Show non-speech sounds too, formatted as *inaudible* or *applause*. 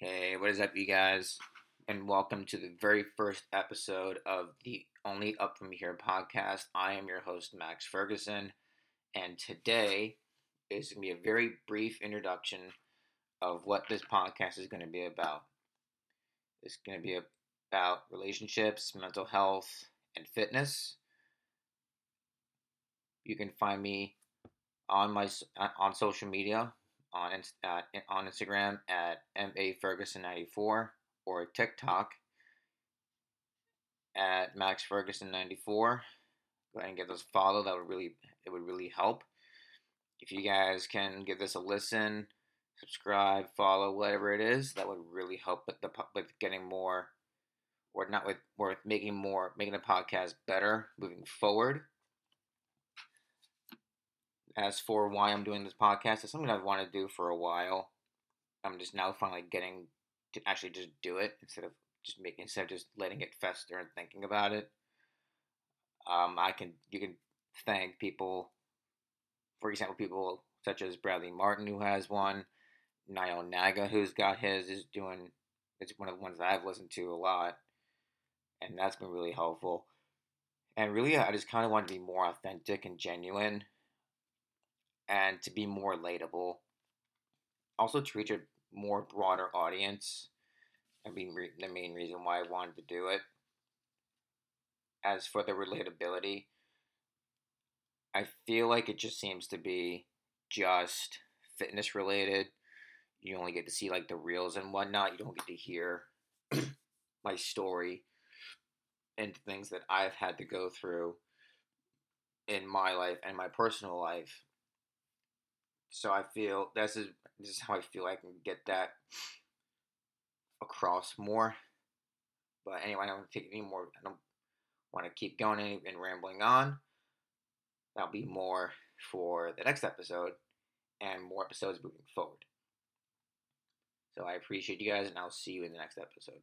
Hey, what is up, you guys? And welcome to the very first episode of the Only Up From Here podcast. I am your host, Max Ferguson, and today is going to be a very brief introduction of what this podcast is going to be about. It's going to be about relationships, mental health, and fitness. You can find me on my uh, on social media on uh, on Instagram at maferguson94 or TikTok at maxferguson94. Go ahead and get those follow. That would really it would really help. If you guys can give this a listen, subscribe, follow, whatever it is, that would really help with the with getting more, or not with, or with making more, making the podcast better moving forward. As for why I'm doing this podcast, it's something I've wanted to do for a while. I'm just now finally getting to actually just do it instead of just making instead of just letting it fester and thinking about it. Um, I can you can thank people, for example, people such as Bradley Martin who has one, Niall Naga who's got his is doing. It's one of the ones that I've listened to a lot, and that's been really helpful. And really, I just kind of want to be more authentic and genuine and to be more relatable. Also, to reach a more broader audience, and being re- the main reason why I wanted to do it. As for the relatability, I feel like it just seems to be just fitness related. You only get to see like the reels and whatnot. You don't get to hear *clears throat* my story and things that I've had to go through in my life and my personal life so I feel this is this is how I feel I can get that across more. But anyway, I don't take any more. I don't want to keep going and rambling on. That'll be more for the next episode and more episodes moving forward. So I appreciate you guys, and I'll see you in the next episode.